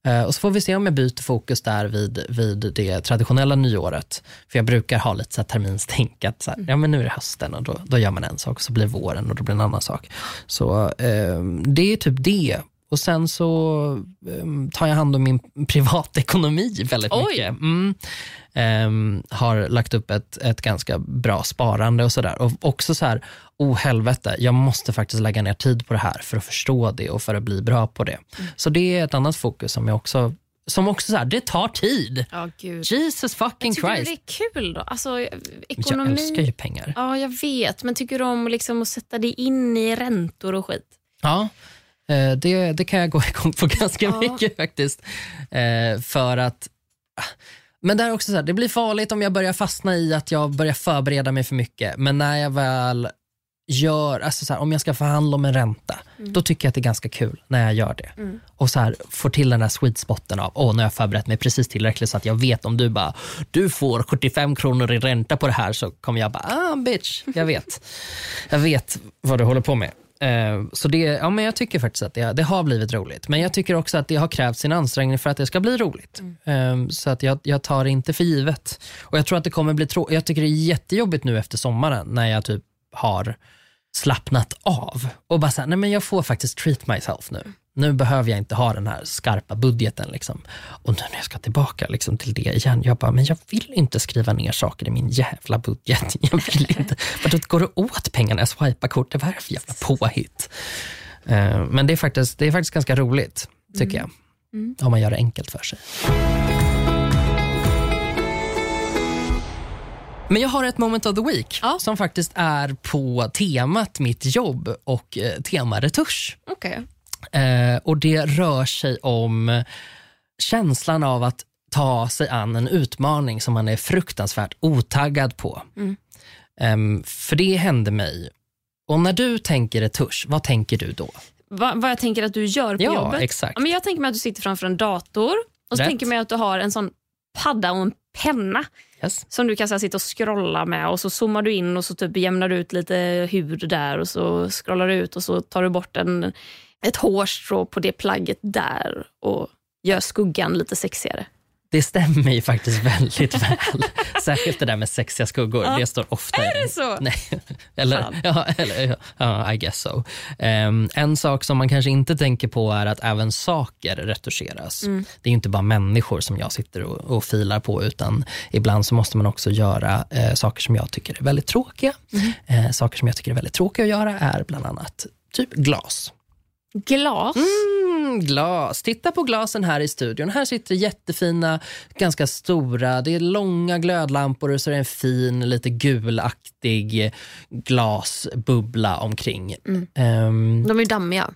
[SPEAKER 2] Eh, och så får vi se om jag byter fokus där vid, vid det traditionella nyåret. För jag brukar ha lite så här terminstänk, att så här, ja, men nu är det hösten och då, då gör man en sak, och så blir våren och då blir det en annan sak. Så eh, det är typ det. Och sen så eh, tar jag hand om min privatekonomi väldigt
[SPEAKER 1] Oj.
[SPEAKER 2] mycket. Mm. Ehm, har lagt upp ett, ett ganska bra sparande och sådär. Och också så här, oh helvete, jag måste faktiskt lägga ner tid på det här för att förstå det och för att bli bra på det. Så det är ett annat fokus som jag också, som också så här, det tar tid.
[SPEAKER 1] Gud.
[SPEAKER 2] Jesus fucking
[SPEAKER 1] Tycker du
[SPEAKER 2] Christ.
[SPEAKER 1] det är kul då? Alltså,
[SPEAKER 2] Jag
[SPEAKER 1] ekonomi...
[SPEAKER 2] älskar ju pengar.
[SPEAKER 1] Ja, jag vet. Men tycker du om liksom att sätta dig in i räntor och skit?
[SPEAKER 2] Ja, det, det kan jag gå *laughs* igång på ganska
[SPEAKER 1] Ja.
[SPEAKER 2] mycket faktiskt. Eh, För att men det, är också så här, det blir farligt om jag börjar fastna i att jag börjar förbereda mig för mycket. Men när jag väl gör, alltså så här, om jag ska förhandla om en ränta, då tycker jag att det är ganska kul när jag gör det. Och så här, får till den där sweet spoten av, åh, nu har jag förberett mig precis tillräckligt så att jag vet om du bara, du får 75 kronor i ränta på det här så kommer jag bara, ah bitch, jag vet. jag vet vad du håller på med. Eh, Så det, ja, men jag tycker faktiskt att det, det har blivit roligt. Men jag tycker också att det har krävt sin ansträngning för att det ska bli roligt. Eh, Så att jag, jag tar det inte för givet. Och Jag tror att det kommer bli trå- Jag tycker det är jättejobbigt nu efter sommaren när jag typ har slappnat av och bara såhär, nej men jag får faktiskt treat myself nu. Nu behöver jag inte ha den här skarpa budgeten. Liksom. Och nu när jag ska tillbaka liksom, till det igen, jag bara, men jag vill inte skriva ner saker i min jävla budget. *laughs* Jag vill inte. Vadå, går det åt pengarna jag swipar kort? Vad är det för jävla påhitt? Eh, men det är, faktiskt, det är faktiskt ganska roligt, tycker jag. Om man gör det enkelt för sig. Men jag har ett moment of the week
[SPEAKER 1] Ja.
[SPEAKER 2] som faktiskt är på temat mitt jobb och eh, tema retusch.
[SPEAKER 1] Okej.
[SPEAKER 2] Eh, och det rör sig om känslan av att ta sig an en utmaning som man är fruktansvärt otaggad på. Ehm, för det hände mig. Och när du tänker retusch, vad tänker du då?
[SPEAKER 1] Va, vad jag tänker att du gör på
[SPEAKER 2] Ja,
[SPEAKER 1] jobbet?
[SPEAKER 2] exakt.
[SPEAKER 1] Ja, men jag tänker mig att du sitter framför en dator och så
[SPEAKER 2] Rätt.
[SPEAKER 1] tänker mig att du har en sån padda och en penna
[SPEAKER 2] Yes.
[SPEAKER 1] som du kan så här, sitta och scrolla med och så zoomar du in och så typ jämnar du ut lite hud där och så scrollar du ut och så tar du bort en, ett hårstrå på det plagget där och gör skuggan lite sexigare.
[SPEAKER 2] Det stämmer ju faktiskt väldigt väl. *laughs* Särskilt det där med sexiga skuggor.
[SPEAKER 1] Ja.
[SPEAKER 2] Det står ofta
[SPEAKER 1] Är det så?
[SPEAKER 2] Nej, eller,
[SPEAKER 1] Fan.
[SPEAKER 2] ja, eller ja, I guess so. Ehm, en sak som man kanske inte tänker på är att även saker retuscheras.
[SPEAKER 1] Mm.
[SPEAKER 2] Det är ju inte bara människor som jag sitter och, och filar på, utan ibland så måste man också göra eh, saker som jag tycker är väldigt tråkiga.
[SPEAKER 1] Mm.
[SPEAKER 2] Eh, saker som jag tycker är väldigt tråkiga att göra är bland annat typ glas.
[SPEAKER 1] Glas?
[SPEAKER 2] Mm, glas. Titta på glasen här i studion. Här sitter jättefina, ganska stora. Det är långa glödlampor och så är det en fin, lite gulaktig glasbubbla omkring.
[SPEAKER 1] Mm.
[SPEAKER 2] Ehm,
[SPEAKER 1] De är dammiga.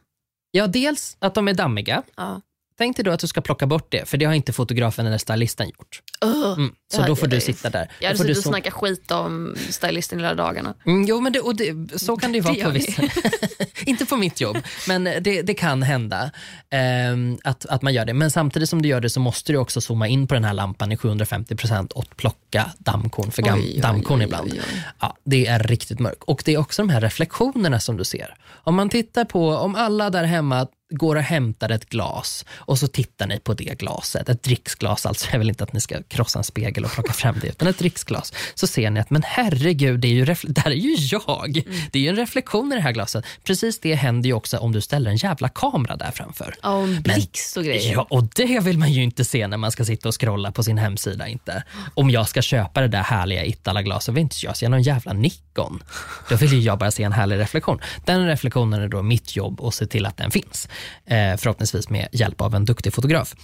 [SPEAKER 2] ja, dels att de är dammiga.
[SPEAKER 1] Ja.
[SPEAKER 2] Tänk dig då att du ska plocka bort det, för det har inte fotografen eller stylisten gjort.
[SPEAKER 1] Ugh.
[SPEAKER 2] Mm, så då får du sitta där.
[SPEAKER 1] Jag hade suttit och
[SPEAKER 2] så-
[SPEAKER 1] snackat skit om stylisten hela dagarna.
[SPEAKER 2] Mm, jo, men det, och det, så kan det ju vara
[SPEAKER 1] Det
[SPEAKER 2] på vissa. *laughs* Inte på mitt jobb, men det, det kan hända ehm, att, att man gör det. Men samtidigt som du gör det så måste du också zooma in på den här lampan i 750% och plocka dammkorn för gam,
[SPEAKER 1] Oj, oj,
[SPEAKER 2] dammkorn
[SPEAKER 1] oj,
[SPEAKER 2] ibland. Ja, det är riktigt mörkt. Och det är också de här reflektionerna som du ser. Om man tittar på, om alla där hemma går och hämtar ett glas och så tittar ni på det glaset, ett dricksglas alltså, jag vill inte att ni ska krossa en spegel och plocka fram det, utan ett dricksglas. Så ser ni att, men herregud, det, är ju här är ju jag. Det är ju en reflektion i det här glaset. Precis det händer ju också om du ställer en jävla kamera där framför.
[SPEAKER 1] Ja, och en blixt och grejer.
[SPEAKER 2] Ja, och det vill man ju inte se när man ska sitta och scrolla på sin hemsida. inte. Om jag ska köpa det där härliga Itala-glaset vill inte jag se någon jävla Nikon. Då vill ju jag bara se en härlig reflektion. Den reflektionen är då mitt jobb att se till att den finns. Eh, förhoppningsvis med hjälp av en duktig fotograf.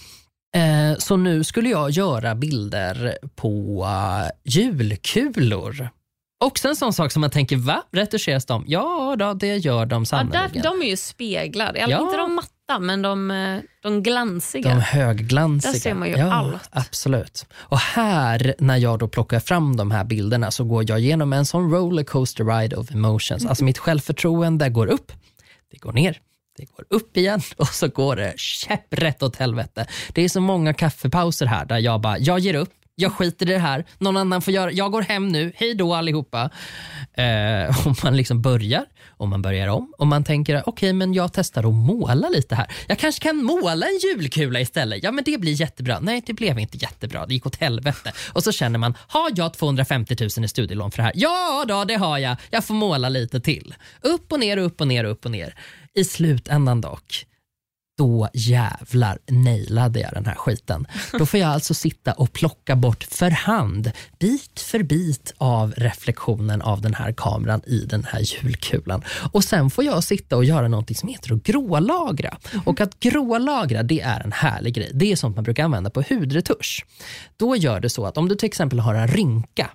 [SPEAKER 2] Eh, så nu skulle jag göra bilder på julkulor. Också en sån sak som man tänker, va? Retuscheras de? Ja, då, det gör de
[SPEAKER 1] Ja,
[SPEAKER 2] sannerligen.
[SPEAKER 1] där, de är ju speglar.
[SPEAKER 2] Ja.
[SPEAKER 1] Inte de matta, men de, eh, de glansiga.
[SPEAKER 2] De högglansiga.
[SPEAKER 1] Där ser man ju
[SPEAKER 2] ja,
[SPEAKER 1] allt.
[SPEAKER 2] Absolut. Och här, när jag då plockar fram de här bilderna så går jag igenom en sån rollercoaster ride of emotions. Alltså mitt självförtroende går upp, det går ner, det går upp igen *laughs* och så går det käpprätt åt helvete. Det är så många kaffepauser här där jag bara, jag ger upp, jag skiter i det här, någon annan får göra, jag går hem nu, hej då allihopa. Eh, *laughs* och man liksom börjar och man börjar om och man tänker, okej men jag testar att måla lite här. Jag kanske kan måla en julkula istället. Ja men det blir jättebra. Nej det blev inte jättebra, det gick åt helvete. Och så känner man, har jag 250 000 i studielån för det här? Ja då, det har jag. Jag får måla lite till. Upp och ner, upp och ner, upp och ner. I slutändan dock, då jävlar nailade jag den här skiten. Då får jag alltså sitta och plocka bort för hand, bit för bit av reflektionen av den här kameran i den här julkulan. Och sen får jag sitta och göra någonting som heter att grålagra. Och att grålagra det är en härlig grej. Det är sånt man brukar använda på hudretusch. Då gör det så att om du till exempel har en rynka,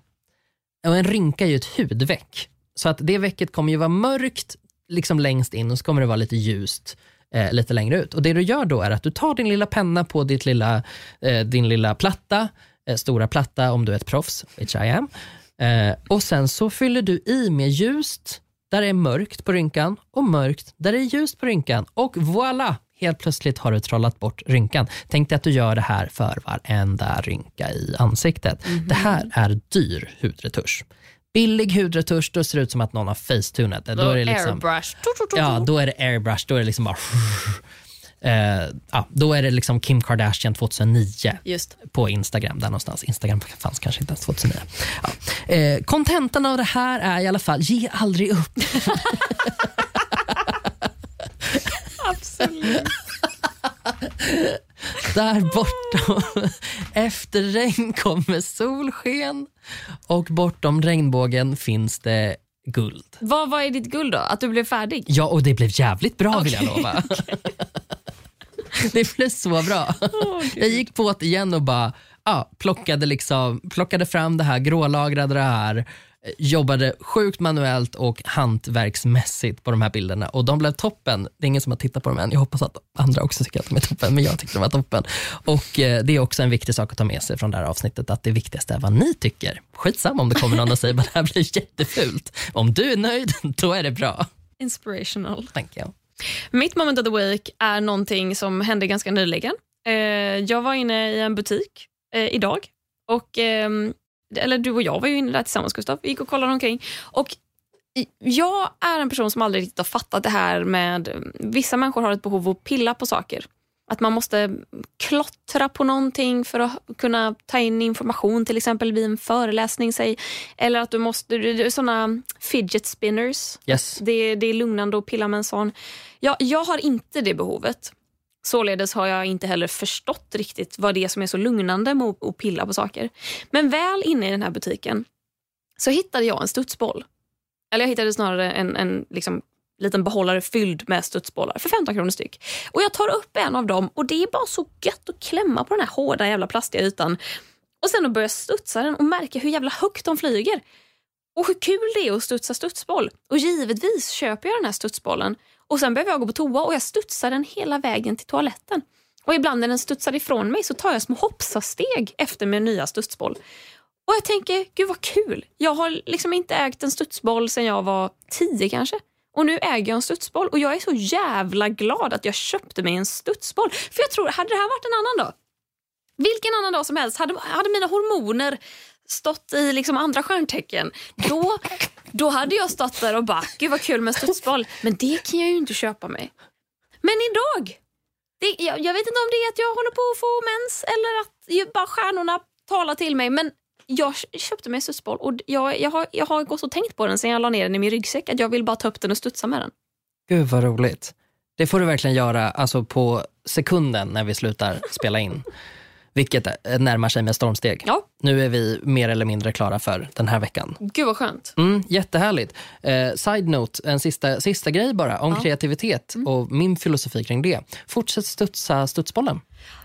[SPEAKER 2] och en rynka är ju ett hudveck, så att det vecket kommer ju vara mörkt liksom längst in och så kommer det vara lite ljust eh, lite längre ut. Och Det du gör då är att du tar din lilla penna på ditt lilla, eh, din lilla platta, eh, stora platta om du är ett proffs, which I am. Eh, och sen så fyller du i med ljust där det är mörkt på rynkan och mörkt där det är ljust på rynkan. Och voilà! Helt plötsligt har du trollat bort rynkan. Tänk dig att du gör det här för varenda rynka i ansiktet. Det här är dyr hudretusch. Billig hudretusch, då ser det ut som att någon har facetunat det. Då är det liksom,
[SPEAKER 1] Airbrush.
[SPEAKER 2] Ja, då är det airbrush. Då är det liksom bara... Eh, ja, då är det liksom Kim Kardashian 2009
[SPEAKER 1] Just.
[SPEAKER 2] på Instagram. Där någonstans. Instagram fanns kanske inte ens 2009. Ja. Eh, kontentan av det här är i alla fall, ge aldrig upp. *laughs*
[SPEAKER 1] Absolut. *laughs*
[SPEAKER 2] Där bortom, *laughs* efter regn kommer solsken och bortom regnbågen finns det guld.
[SPEAKER 1] vad, vad är ditt guld då? Att du blev färdig?
[SPEAKER 2] Ja, och det blev jävligt bra vill jag lova. *laughs* *laughs* det blev så bra. jag gick på det igen och bara ja, plockade, liksom, plockade fram det här, grålagrade det här, jobbade sjukt manuellt och hantverksmässigt på de här bilderna och de blev toppen. Det är ingen som har tittat på dem än. Jag hoppas att andra också tycker att de är toppen, men jag tyckte de var toppen. Och eh, Det är också en viktig sak att ta med sig från det här avsnittet, att det viktigaste är vad ni tycker. Skitsamma om det kommer någon och säger *laughs* att det här blir jättefult. Om du är nöjd, *laughs* då är det bra,
[SPEAKER 1] Inspirational.
[SPEAKER 2] tänker jag.
[SPEAKER 1] Mitt moment of the week är någonting som hände ganska nyligen. Eh, jag var inne i en butik eh, idag. Och, ehm, eller du och jag var ju inne där tillsammans Gustav. Vi gick och kollade omkring. Och jag är en person som aldrig riktigt har fattat det här med... Vissa människor har ett behov av att pilla på saker. att man måste klottra på någonting för att kunna ta in information, till exempel vid en föreläsning. Säg. Eller att du måste, sådana fidget spinners.
[SPEAKER 2] Yes.
[SPEAKER 1] Det, det är lugnande att pilla med en sån. Jag, jag har inte det behovet. Således har jag inte heller förstått riktigt vad det är som är så lugnande med att pilla på saker. Men väl inne i den här butiken så hittade jag en studsboll. Eller jag hittade snarare en, en liksom liten behållare fylld med studsbollar för 15 kronor styck. Och Jag tar upp en av dem och det är bara så gött att klämma på den här hårda jävla plastiga ytan. Och sen att börja studsa den och märka hur jävla högt de flyger. Och hur kul det är att studsa studsboll. Och givetvis köper jag den här studsbollen och sen behöver jag gå på toa och jag studsar den hela vägen till toaletten. Och ibland när den studsar ifrån mig så tar jag små hoppsasteg efter min nya studsboll. Och jag tänker, gud vad kul. Jag har liksom inte ägt en studsboll sedan jag var tio kanske. Och nu äger jag en studsboll och jag är så jävla glad att jag köpte mig en studsboll. För jag tror, hade det här varit en annan dag, vilken annan dag som helst, hade, hade mina hormoner stått i liksom andra stjärntecken, då, då hade jag stått där och bara, gud vad kul med studsboll. Men det kan jag ju inte köpa mig. Men idag, det, jag, jag, vet inte om det är att jag håller på att få mens eller att bara stjärnorna talar till mig. Men jag köpte mig en studsboll och jag, jag, har, jag har gått och tänkt på den sen jag la ner den i min ryggsäck. Att jag vill bara ta upp den och studsa med den.
[SPEAKER 2] Gud vad roligt. Det får du verkligen göra alltså på sekunden när vi slutar spela in. Vilket närmar sig med stormsteg.
[SPEAKER 1] Ja.
[SPEAKER 2] Nu är vi mer eller mindre klara för den här veckan.
[SPEAKER 1] Gud vad skönt.
[SPEAKER 2] Mm, jättehärligt. Eh, side note, en sista, sista grej bara om ja. kreativitet mm. och min filosofi kring det. Fortsätt studsa studsbollen.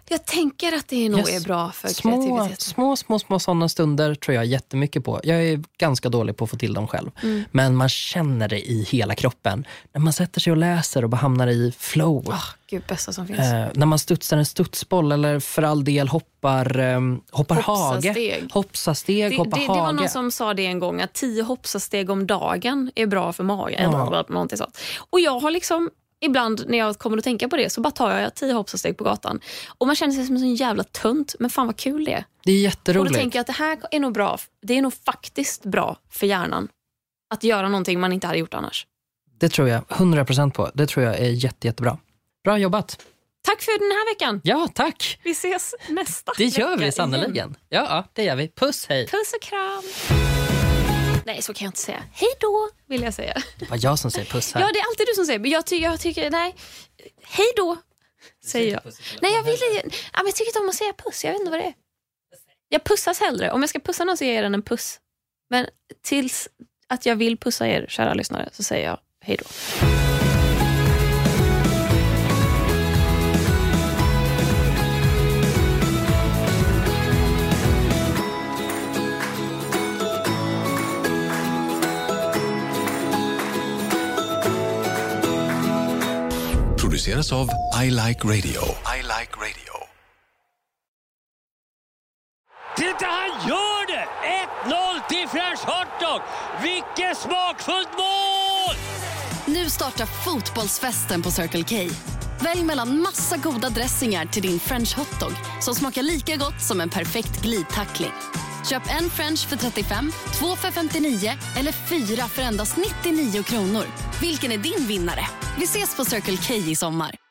[SPEAKER 1] Jag tänker att det nog yes. är bra för
[SPEAKER 2] små,
[SPEAKER 1] kreativiteten.
[SPEAKER 2] Små, små, små sådana stunder tror jag jättemycket på. Jag är ganska dålig på att få till dem själv.
[SPEAKER 1] Mm.
[SPEAKER 2] Men man känner det i hela kroppen. När man sätter sig och läser och bara hamnar i flow.
[SPEAKER 1] Oh, Gud, bästa som finns.
[SPEAKER 2] Eh, när man studsar en studsboll eller för all del hoppar, eh, hoppar
[SPEAKER 1] hoppsasteg.
[SPEAKER 2] hage. Hoppsasteg,
[SPEAKER 1] det,
[SPEAKER 2] hoppa
[SPEAKER 1] det,
[SPEAKER 2] hage.
[SPEAKER 1] Det var någon som sa det en gång, att tio hoppsasteg om dagen är bra för magen. Ja. Någonting sånt. Och jag har liksom ibland när jag kommer att tänka på det så bara tar jag tio hoppsasteg på gatan. Och man känner sig som en sån jävla tunt, men fan vad kul det är.
[SPEAKER 2] Det är jätteroligt.
[SPEAKER 1] Och då tänker jag att det här är nog bra. Det är nog faktiskt bra för hjärnan. Att göra någonting man inte hade gjort annars.
[SPEAKER 2] Det tror jag 100% på. Det tror jag är jätte, jättebra. Bra jobbat.
[SPEAKER 1] Tack för den här veckan.
[SPEAKER 2] Ja, tack.
[SPEAKER 1] Vi ses nästa
[SPEAKER 2] Det gör vi sannerligen. Ja, ja, det gör vi. Puss, hej.
[SPEAKER 1] Puss och kram. Nej, så kan jag inte säga. Hej då, vill jag säga.
[SPEAKER 2] Det var jag som säger puss här.
[SPEAKER 1] Ja, det är alltid du som säger. Men jag, ty jag tycker, nej. Hej då, säger jag. Nej, jag, vill, ja, men jag tycker inte om att säga puss. Jag vet inte vad det är. Jag pussas hellre. Om jag ska pussa någon så ger jag den en puss. Men tills att jag vill pussa er, kära lyssnare, så säger jag hej då.
[SPEAKER 3] Produceras av I Like Radio. I like radio.
[SPEAKER 4] Titta, han gör det! 1-0 till French Hotdog! Vilket smakfullt mål!
[SPEAKER 5] Nu startar fotbollsfesten på Circle K. Välj mellan massa goda dressingar till din French hotdog som smakar lika gott som en perfekt glidtackling. Köp en french för 35, två för 59 eller fyra för endast 99 kronor. Vilken är din vinnare? Vi ses på Circle K i sommar.